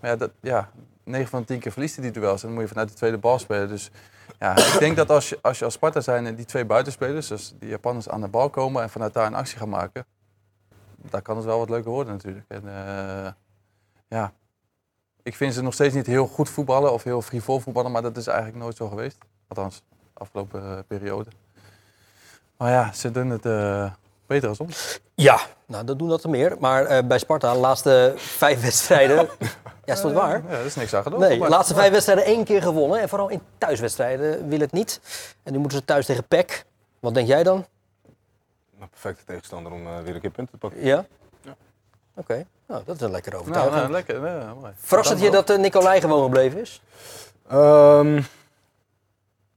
Maar ja, dat, ja, 9 van de 10 keer verliest hij die duels. En dan moet je vanuit de tweede bal spelen. Dus ja, ik denk dat als je als, je als Sparta zijn en die twee buitenspelers, dus die Japanners aan de bal komen en vanuit daar een actie gaan maken, daar kan het wel wat leuker worden natuurlijk. En eh, ja, ik vind ze nog steeds niet heel goed voetballen of heel frivol voetballen, maar dat is eigenlijk nooit zo geweest. Althans, de afgelopen eh, periode. Maar ja, ze doen het eh, beter als ons. Ja, nou dat doen dat er meer. Maar eh, bij Sparta, de laatste vijf wedstrijden. [LAUGHS] ja, is dat waar? Ja, dat is niks aan gedaan. Nee, de laatste vijf wedstrijden één keer gewonnen. En vooral in thuiswedstrijden wil het niet. En nu moeten ze thuis tegen PEC. Wat denk jij dan? Een perfecte tegenstander om weer een keer punten te pakken. Ja? Oké, nou, dat is een lekkere Nou, overtuiging. nou, lekker. Ja, mooi. Verrast het je dat uh, Nicolai gewoon gebleven is? Ehm,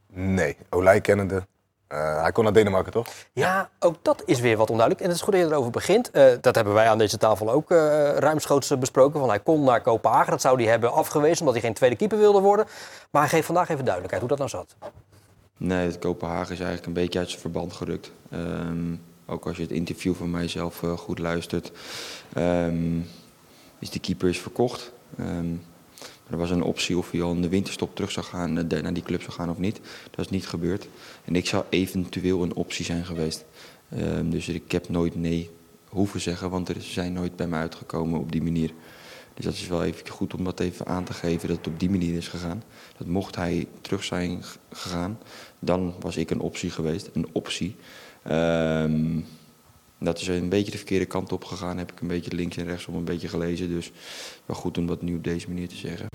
nee, Olij kennende. Eh, hij kon naar Denemarken, toch? Ja, ook dat is weer wat onduidelijk. En het is goed dat je erover begint. Eh, dat hebben wij aan deze tafel ook eh, ruimschoots besproken. Van hij kon naar Kopenhagen. Dat zou hij hebben afgewezen omdat hij geen tweede keeper wilde worden. Maar hij geeft vandaag even duidelijkheid hoe dat nou zat. Nee, het Kopenhagen is eigenlijk een beetje uit zijn verband gerukt. Ehm, ook als je het interview van mijzelf eh, goed luistert, ehm, is de keeper is verkocht. Ehm, er was een optie of hij al in de winterstop terug zou gaan, eh, naar die club zou gaan of niet. Dat is niet gebeurd. En ik zou eventueel een optie zijn geweest. Ehm, dus ik heb nooit nee hoeven zeggen, want er zijn nooit bij mij uitgekomen op die manier. Dus dat is wel even goed om dat even aan te geven dat het op die manier is gegaan. Dat mocht hij terug zijn gegaan, dan was ik een optie geweest. Een optie. Ehm, dat is een beetje de verkeerde kant op gegaan. Heb ik een beetje links en rechts om een beetje gelezen. Dus wel goed om dat nu op deze manier te zeggen.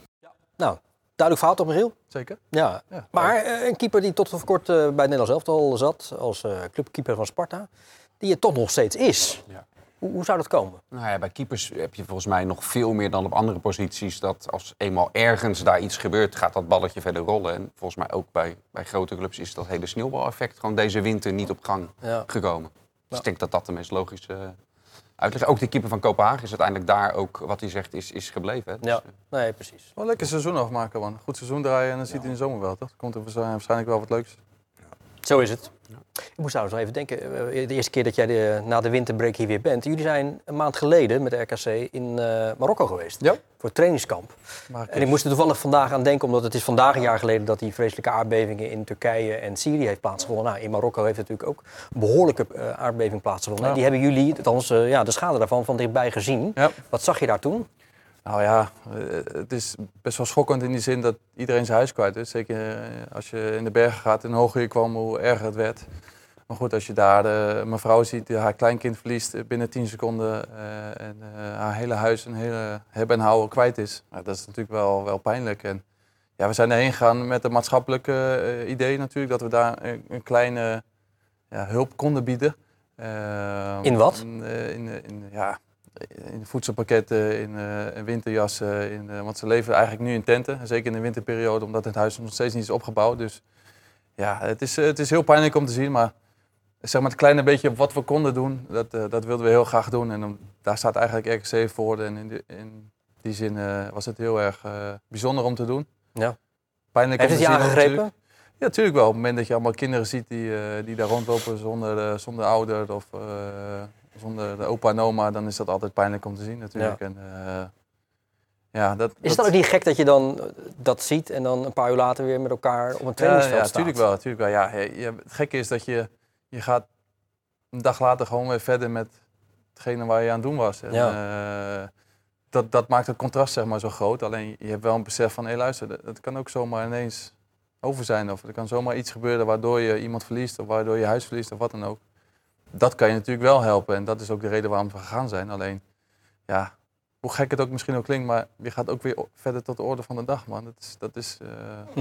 Nou, duidelijk verhaal toch, Michiel? Zeker. Ja. Ja. Maar eh, een keeper die tot voor kort eh, bij het Nederlands elftal zat, als eh, clubkeeper van Sparta, die het toch nog steeds is. Ja. Hoe, hoe zou dat komen? Nou ja, bij keepers heb je volgens mij nog veel meer dan op andere posities. Dat als eenmaal ergens daar iets gebeurt, gaat dat balletje verder rollen. En volgens mij ook bij, bij grote clubs is dat hele sneeuwbaleffect gewoon deze winter niet op gang Ja. gekomen. Dus Ja. ik denk dat dat de meest logische eh, uitleg is. Ook de keeper van Kopenhagen is uiteindelijk daar ook, wat hij zegt, is, is gebleven. Hè? Dus, Ja, eh, nee, precies. Wel een lekker seizoen afmaken, man. Goed seizoen draaien en dan ziet hij in de zomer wel, toch? Dan komt er waarschijnlijk wel wat leuks. Zo is het. Ik moest trouwens nog even denken, eh, de eerste keer dat jij de, na de winterbreak hier weer bent. Jullie zijn een maand geleden met de RKC in eh, Marokko geweest. Ja. Voor het trainingskamp. En ik moest er toevallig vandaag aan denken, omdat het is vandaag een jaar geleden dat die vreselijke aardbevingen in Turkije en Syrië heeft plaatsgevonden. Nou, in Marokko heeft natuurlijk ook een behoorlijke eh, aardbeving plaatsgevonden. Ja. Die hebben jullie, althans ja, de schade daarvan, van dichtbij gezien. Ja. Wat zag je daar toen? Nou ja, eh, het is best wel schokkend in die zin dat iedereen zijn huis kwijt is. Zeker eh, als je in de bergen gaat en hoger je kwam, hoe erger het werd. Maar goed, als je daar eh, mijn vrouw ziet die haar kleinkind verliest eh, binnen 10 seconden en haar hele huis en hele hebben en houden kwijt is. Nou, dat is natuurlijk wel, wel pijnlijk. En ja, we zijn erheen gegaan met een maatschappelijke idee natuurlijk, dat we daar een, een kleine ja, hulp konden bieden. In wat? In, in, in, ja, in voedselpakketten, in, eh, in winterjassen. In, eh, want ze leven eigenlijk nu in tenten. Zeker in de winterperiode, omdat het huis nog steeds niet is opgebouwd. Dus ja, het is, eh, het is heel pijnlijk om te zien. Maar zeg maar het kleine beetje wat we konden doen, dat, dat wilden we heel graag doen. En daar staat eigenlijk RKC voor. En in die, in die zin was het heel erg bijzonder om te doen. Ja. Pijnlijk Heeft om het je aangegrepen? Ja, natuurlijk wel. Op het moment dat je allemaal kinderen ziet die, die daar rondlopen zonder, zonder ouder of zonder de opa en oma, dan is dat altijd pijnlijk om te zien natuurlijk. En, eh, ja, dat, Is het dan ook niet gek dat je dan eh, dat ziet en dan een paar uur later weer met elkaar op een trainingsveld ja, staat? natuurlijk wel. Tuurlijk wel. Ja, het gekke is dat je, je gaat een dag later gewoon weer verder met hetgene waar je aan het doen was. En, eh, dat, dat maakt het contrast zeg maar zo groot. Alleen je hebt wel een besef van, hé luister, dat, dat kan ook zomaar ineens over zijn. Of er kan zomaar iets gebeuren waardoor je iemand verliest of waardoor je huis verliest of wat dan ook. Dat kan je natuurlijk wel helpen en dat is ook de reden waarom we gegaan zijn. Alleen, ja, hoe gek het ook misschien ook klinkt, maar je gaat ook weer verder tot de orde van de dag, man. Dat is, dat is, eh,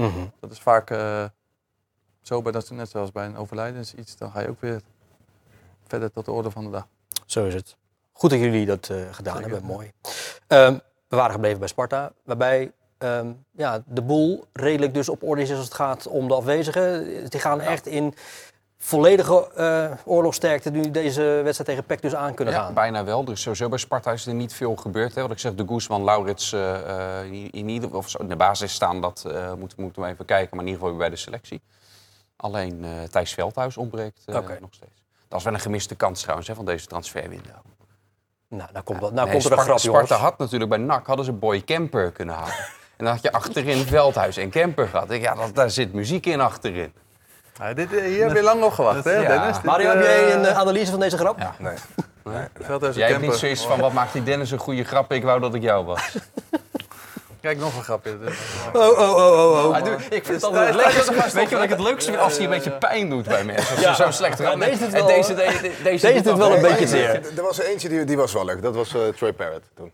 Mhm. dat is vaak eh, zo bij dat, net zoals bij een overlijden is iets, dan ga je ook weer verder tot de orde van de dag. Zo is het. Goed dat jullie dat eh, gedaan Zeker. hebben, mooi. Ehm, we waren gebleven bij Sparta, waarbij ehm, ja, de boel redelijk dus op orde is als het gaat om de afwezigen. Die gaan echt in volledige eh oorlogsterkte nu deze wedstrijd tegen PEC dus aan kunnen Ja, gaan. bijna wel. Dus sowieso bij Sparta is er niet veel gebeurd. Hè. Wat ik zeg, de Guzman, Laurits eh, eh, in, in ieder of in de basis staan, dat eh, moeten, moeten we even kijken. Maar in ieder geval bij de selectie. Alleen Thijs Veldhuis ontbreekt nog steeds. Dat is wel een gemiste kans trouwens hè, van deze transferwindow. Nou, nou komt, dat, nou Nee, komt er een Sparta, grap, jongens. Sparta had natuurlijk bij NAC hadden ze Boy Kemper kunnen halen. [LAUGHS] En dan had je achterin Veldhuis en Kemper gehad. Ik, Ja, dat, daar zit muziek in achterin. Ja, dit, eh, hier heb je lang op gewacht, hè, Ja. Dennis? Dit, Mario, heb eh, jij een eh, analyse van deze grap? Ja. Nee. Veldhuis en Jij hebt niet zoiets van, wat maakt die Dennis een goede grap? Ik wou dat ik jou was. Kijk, nog een grapje. Oh, oh, oh, oh, oh. Doet- ik vind het altijd het leukste. Weet je wat ik het leukste vind? Als hij een beetje pijn doet bij mensen. Als Ja. ze zo slecht Ja, gaan. deze doet En wel, deze, eh, deze, deze, Deze doet dat wel een beetje zeer. Er was er eentje die, die was wel leuk. Dat was eh, Troy Parrott toen.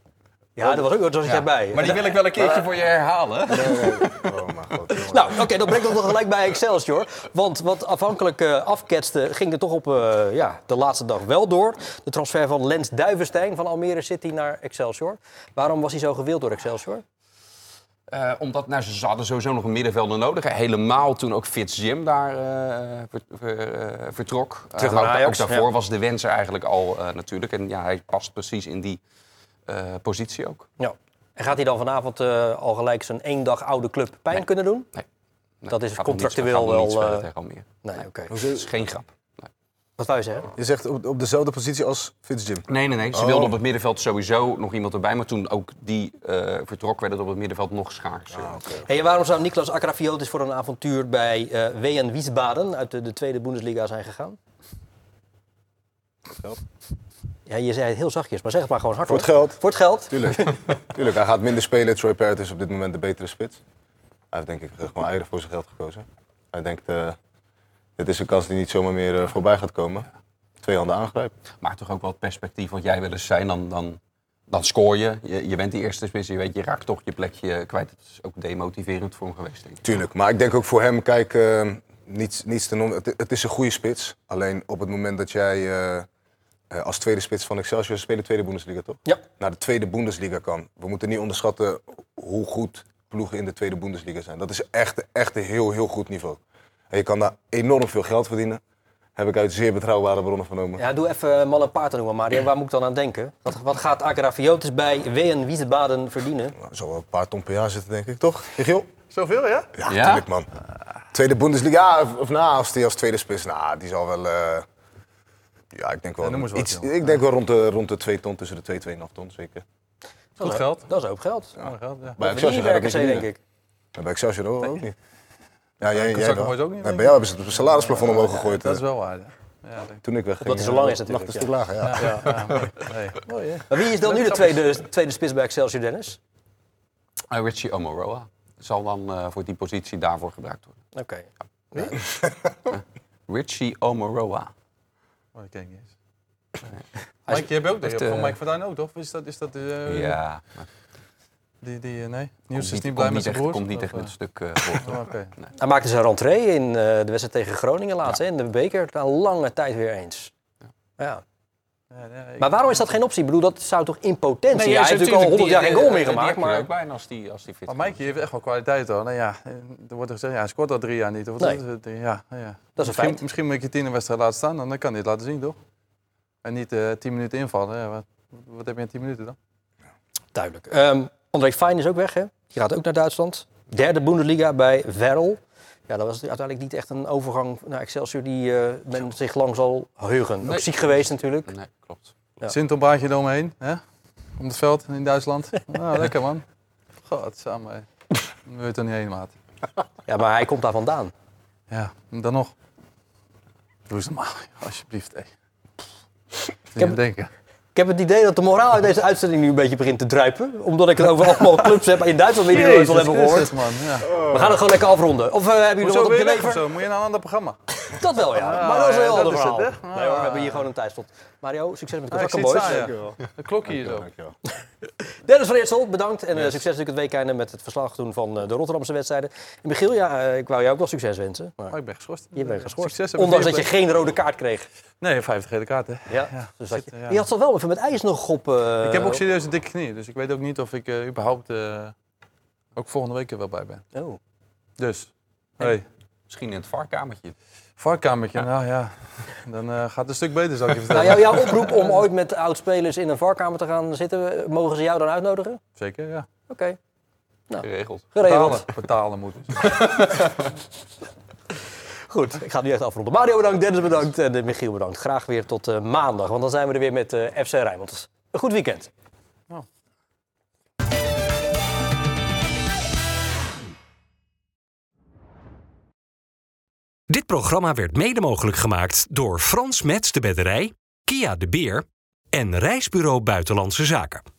Ja, dat was ook, dat was Ja. jij bij. Maar die wil ik wel een keertje voor je herhalen. Nee, nee. Oh god. [LAUGHS] Nou, oké, dat brengt ons nog gelijk bij Excelsior. Want wat afhankelijk eh, afketste, ging er toch op eh, ja, de laatste dag wel door. De transfer van Lens Duivenstein van Almere City naar Excelsior. Waarom was hij zo gewild door Excelsior? Eh, omdat nou, ze hadden sowieso nog een middenvelder nodig. Helemaal toen ook Fitz Jim daar eh, ver- ver- eh, vertrok. Terug naar ook, Ajax, ook daarvoor ja. was de wens er eigenlijk al eh, natuurlijk. En ja, hij past precies in die eh, positie ook. Ja. En gaat hij dan vanavond eh, al gelijk zijn één dag oude club pijn Nee. kunnen doen? Nee, Dat is gaat niet- contractueel niet wel, spelen eh, tegen Almere. Nee, oké. Dat is geen grap. Nee. Wat wou je zeggen? Je zegt op, op dezelfde positie als Fitzjim. Nee, nee, nee. Ze Oh. wilden op het middenveld sowieso nog iemand erbij. Maar toen ook die eh, vertrok, werd het op het middenveld nog schaars. Ah, Hey, en waarom zou Niklas Agrafiotis voor een avontuur bij eh WN Wiesbaden uit de, de tweede Bundesliga zijn gegaan? Ja, je zei het heel zachtjes, maar zeg het maar gewoon hard. Voor het hoor. geld. Voor het geld? Tuurlijk. [LAUGHS] Tuurlijk, hij gaat minder spelen. Troy Parrott is op dit moment de betere spits. Hij heeft denk ik gewoon eieren voor zijn geld gekozen. Hij denkt, eh, dit is een kans die niet zomaar meer eh, voorbij gaat komen. Twee handen aangrijpen. Maar toch ook wel het perspectief wat jij wil eens zijn. Dan, dan, dan scoor je. je. Je bent die eerste spits. Je weet, je raakt toch je plekje kwijt. Het is ook demotiverend voor hem geweest, denk ik. Tuurlijk, maar ik denk ook voor hem, kijk, eh, niets, niets ten on- het, het is een goede spits. Alleen op het moment dat jij eh, eh, als tweede spits van Excelsior spelen tweede Bundesliga, toch? Ja. Naar de tweede Bundesliga kan. We moeten niet onderschatten hoe goed ploegen in de tweede Bundesliga zijn. Dat is echt, echt een heel, heel goed niveau. En je kan daar enorm veel geld verdienen. Heb ik uit zeer betrouwbare bronnen vernomen. Ja, doe even uh, mal en paard te noemen, Mario. Waar moet ik dan aan denken? Wat, wat gaat Agrafiotis bij WN Wiesbaden verdienen? Nou, Zo wel een paar ton per jaar zitten, denk ik, toch? Michiel? Zoveel, ja? Ja, Ja? tuurlijk, man. Tweede Bundesliga, of, of nou, als die als tweede spits, nou, die zal wel... eh, ja, ik denk wel, Ja, iets, ik denk wel rond de, rond de 2 ton, tussen de 2 2,5 ton, zeker. Dat is- geld. Dat is hoop geld. Ja. geld, ja. Bij Niet Excelsior het RKC, niet denk ik. En bij Excelsior ook, ook niet. Ja, jij, jij ook niet, Nee, bij jou hebben ze het salarisplafond omhoog gegooid. Dat is eh, wel waar, ja. ja ik. Toen ik wegging. Omdat hij zo eh, lang is lag natuurlijk, een stuk lager, ja. Ja, ja, [LAUGHS] mooi. Nee. Mooi, hè? Maar wie is dan nu de tweede, tweede spits bij Excelsior, Dennis? Eh, Richie Omoroa zal dan eh, voor die positie daarvoor gebruikt worden. Oké. [LAUGHS] Richie Omoroa. Oh, dat ken ik niet eens. Mike, je hebt ook van eh, Mike Fortuyn ook, toch? Is dat, is dat eh, ja, maar die, die, eh, nee? Nieuws is niet, blij komt met zijn broers? komt niet echt eh, het stuk eh, voor. oh, Oké. Hij maakte zijn rentree in eh, de wedstrijd tegen Groningen laatst, hè, in de beker. Na lange tijd weer eens. Ja. Ja, ja, Maar waarom is dat geen optie? Ik bedoel, dat zou toch in potentie... Nee, hij juist, heeft natuurlijk al 100 jaar geen goal meer gemaakt, er maar... ook bijna als die, als die fit Maar Mike heeft echt wel kwaliteit hoor. Nou ja, eh, er wordt er gezegd, ja, hij scoort al drie jaar niet. Of Nee. is het? Ja, ja. een misschien, feit. Misschien moet ik je tien wedstrijd laten staan, dan kan hij het laten zien, toch? En niet eh tien minuten invallen. Ja, wat, wat heb je in tien minuten dan? Duidelijk. Ehm André Fijn is ook weg, hè? Die gaat ook naar Duitsland. Derde Bundesliga bij Werl. Ja, dat was uiteindelijk niet echt een overgang naar Excelsior die eh, men zich lang zal heugen. Ook ziek geweest natuurlijk. Nee, klopt. Ja. Sintelbaantje eromheen, hè? Om het veld in Duitsland. [LAUGHS] Nou, lekker man. God, samen. Daar wil je toch niet heen, maat. Ja, maar hij komt daar vandaan. Ja, en dan nog. Doe eens normaal, alsjeblieft. Hé. heb- heb... denken. Ik heb het idee dat de moraal uit deze uitzending nu een beetje begint te druipen. Omdat ik het over allemaal clubs heb in Duitsland die jullie al hebben gehoord. Christus, man. Ja. We gaan het gewoon lekker afronden. Of eh, hebben jullie nog wat op je weg zo? Moet je naar een ander programma? Dat wel, ja. Ah, maar dat is een ja, heel ander verhaal. Hebben hier gewoon een tijdslot. Mario, succes met de Ah, ik Kozakken Boys. ja. Een klokje hier zo. Dankjewel. [LAUGHS] Dennis van Eersel, bedankt. En eh, succes natuurlijk het weekend met het verslag doen van eh, de Rotterdamse wedstrijden. En Michiel, ja, eh, ik wou jou ook wel succes wensen. Maar Oh, ik ben geschorst. je bent geschorst. Succes Ondanks dat je geen rode kaart kreeg. Nee, 50 gele kaarten. Ja, Ja, dus dat je, zit, ja. je had toch wel even met ijs nog op... eh, ik heb ook serieus een dikke knie, dus ik weet ook niet of ik eh, überhaupt eh, ook volgende week er wel bij ben. Oh. Dus, hey, Misschien in het varkamertje. Varkamertje, nou ja, [LAUGHS] dan eh, gaat het een stuk beter, zal ik je Nou, vertellen. jouw, jouw oproep om ooit met oud-spelers in een varkamer te gaan zitten, mogen ze jou dan uitnodigen? Zeker, ja. Oké, Geregeld. geregeld. Betalen, betalen moet dus. [LAUGHS] Goed, ik ga het nu echt afronden. Mario bedankt, Dennis bedankt en eh, Michiel bedankt. Graag weer tot eh, maandag, want dan zijn we er weer met eh, FC Rijnmond. Een goed weekend. Dit programma werd mede mogelijk gemaakt door Frans Mets de Bedderij, Kia de Beer en Reisbureau Buitenlandse Zaken.